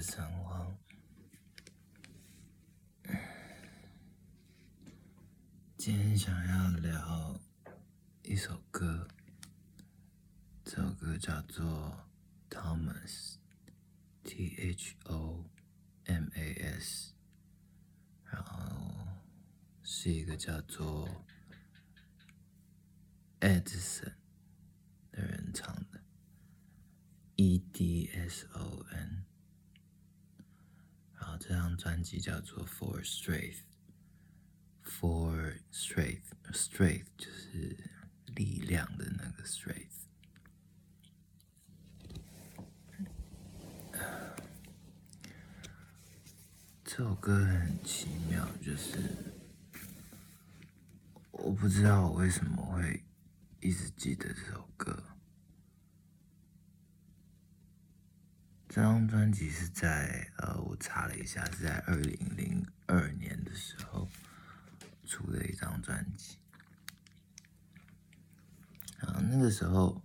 三荒。今天想要聊一首歌，这首歌叫做 Thomas，T H O M A S，然后是一个叫做 Edison 的人唱的，E D S O N。这张专辑叫做 For Strength，For Strength，Strength 就是力量的那个 Strength。这首歌很奇妙，就是我不知道我为什么会一直记得这首歌。这张专辑是在呃，我查了一下，是在二零零二年的时候出的一张专辑。然后那个时候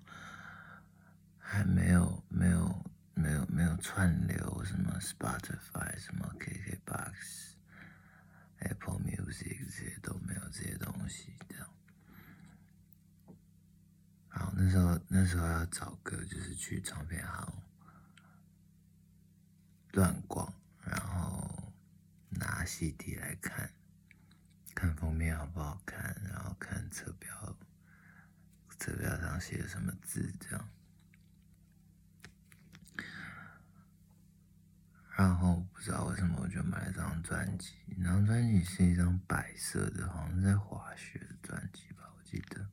还没有没有没有没有串流，什么 Spotify、什么 KKBox、Apple Music 这些都没有这些东西，这样。然后那时候那时候要找歌，就是去唱片。乱逛，然后拿 CD 来看，看封面好不好看，然后看侧标，侧标上写什么字这样。然后不知道为什么我就买了张专辑，那张专辑是一张白色的，好像是在滑雪的专辑吧，我记得。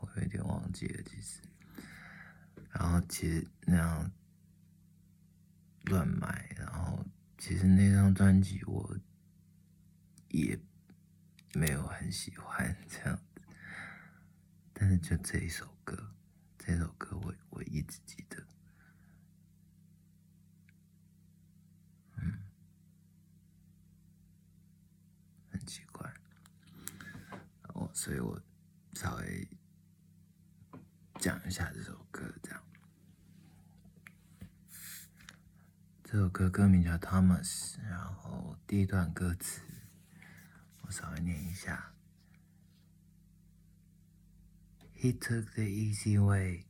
我有点忘记了，其实。然后其实那样乱买，然后其实那张专辑我也没有很喜欢这样子，但是就这一首歌，这首歌我我一直记得，嗯，很奇怪，我，所以我稍微讲一下这首歌，这样。这首歌歌名叫 Thomas，然后第一段歌词我稍微念一下。He took the easy way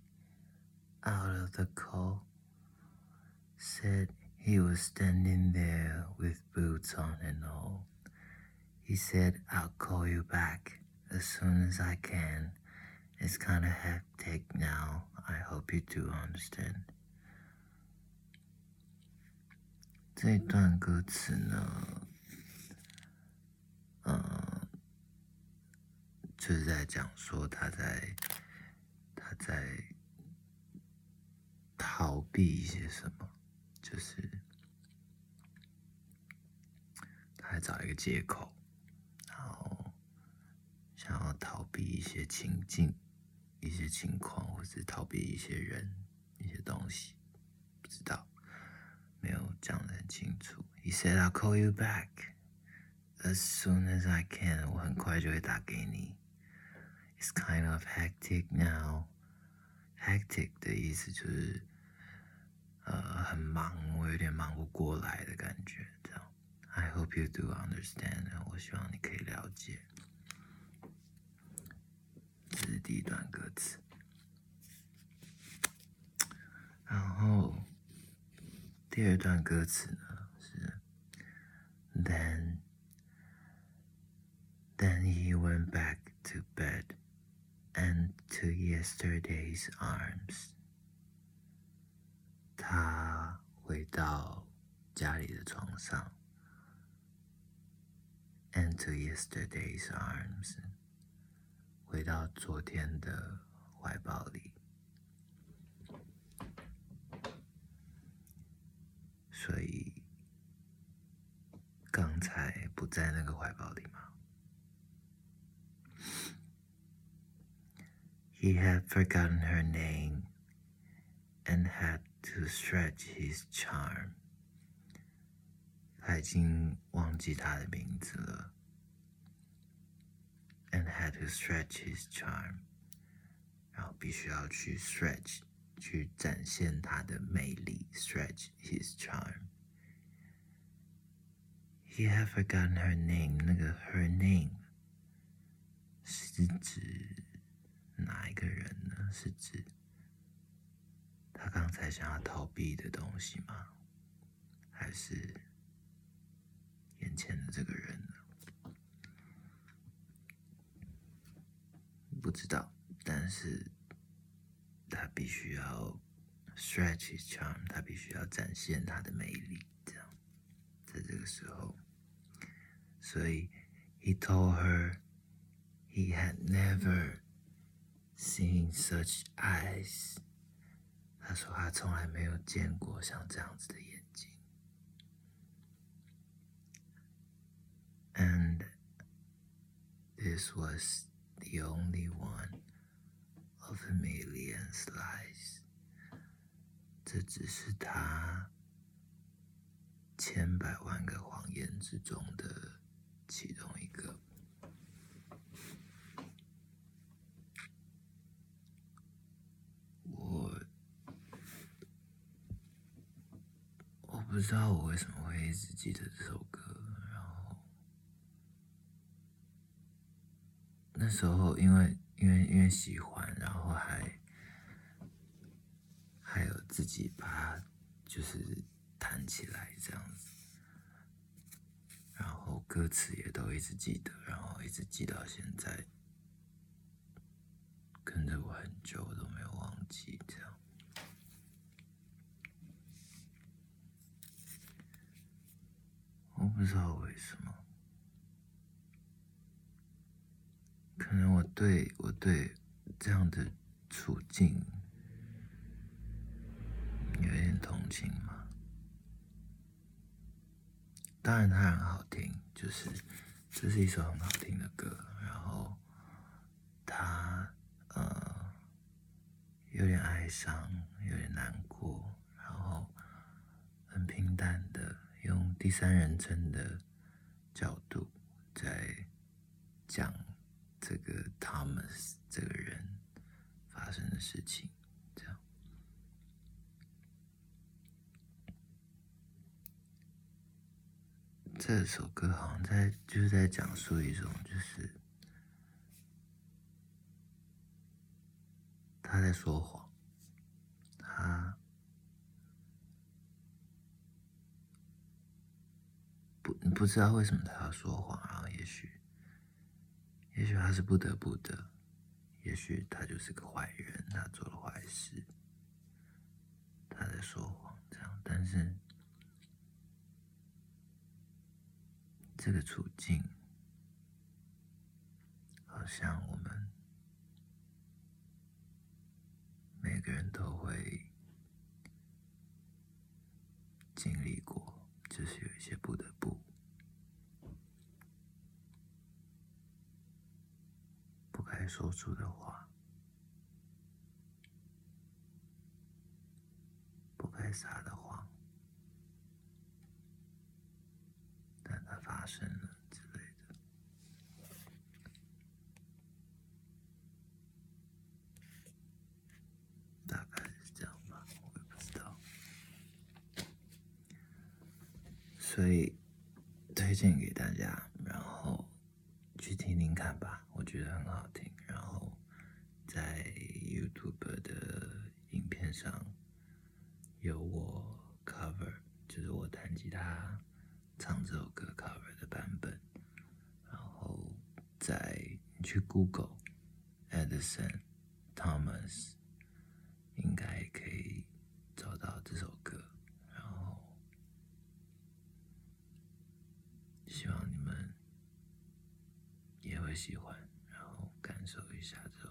out of the call. Said he was standing there with boots on and all. He said, I'll call you back as soon as I can. It's kind of hectic now. I hope you do understand. 这段歌词呢，嗯，就是在讲说他在他在逃避一些什么，就是他找一个借口，然后想要逃避一些情境、一些情况，或是逃避一些人、一些东西，不知道。没有讲得很清楚。He said I'll call you back as soon as I can。我很快就会打给你。It's kind of hectic now。Hectic 的意思就是呃很忙，我有点忙不过来的感觉。这样，I hope you do understand。我希望你可以了解。这是第一段歌词， 第二段歌词呢是，Then then he went back to bed and to yesterday's arms。他回到家里的床上，and to yesterday's arms，回到昨天的怀抱里。 所以刚才不在那个怀抱里吗？He had forgotten her name and had to stretch his charm。他已经忘记她的名字了，and had to stretch his charm。然后必须要去 stretch 去展现他的魅力，stretch his charm。He had forgotten her name，那个 her name 是指哪一个人呢？是指他刚才想要逃避的东西吗？还是眼前的这个人呢？不知道，但是。他必须要 stretch his charm，他必须要展现他的魅力，这样，在这个时候，所以 he told her he had never seen such eyes。他说他从来没有见过像这样子的眼睛，and this was the only one。 Of a million lies，这只是他千百万个谎言之中的其中一个。我我不知道我为什么会一直记得这首歌，然后那时候因为。因为因为喜欢，然后还还有自己把它就是弹起来这样子，然后歌词也都一直记得，然后一直记到现在，跟着我很久都没有忘记这样。我不知道为什么。可能我对我对这样的处境有点同情嘛。当然，它很好听，就是这是一首很好听的歌。然后，它呃有点哀伤，有点难过，然后很平淡的用第三人称的角度在讲。这个 Thomas 这个人发生的事情，这样，这首歌好像在就是在讲述一种，就是他在说谎，他不不知道为什么他要说谎，然后也许。他是不得不的，也许他就是个坏人，他做了坏事，他在说谎，这样。但是这个处境，好像我们每个人都会经历过，就是有一些不得不。该说出的话，不该撒的谎，但它发生了之类的，大概是这样吧，我也不知道，所以推荐给大家，然后去听听看吧。我觉得很好听，在 YouTube 的影片上有我 cover，就是我弹吉他唱这首歌 cover 的版本，然后在你去 Google Edison Thomas，应该可以找到这首歌，然后希望你们也会喜欢。然后感受一下这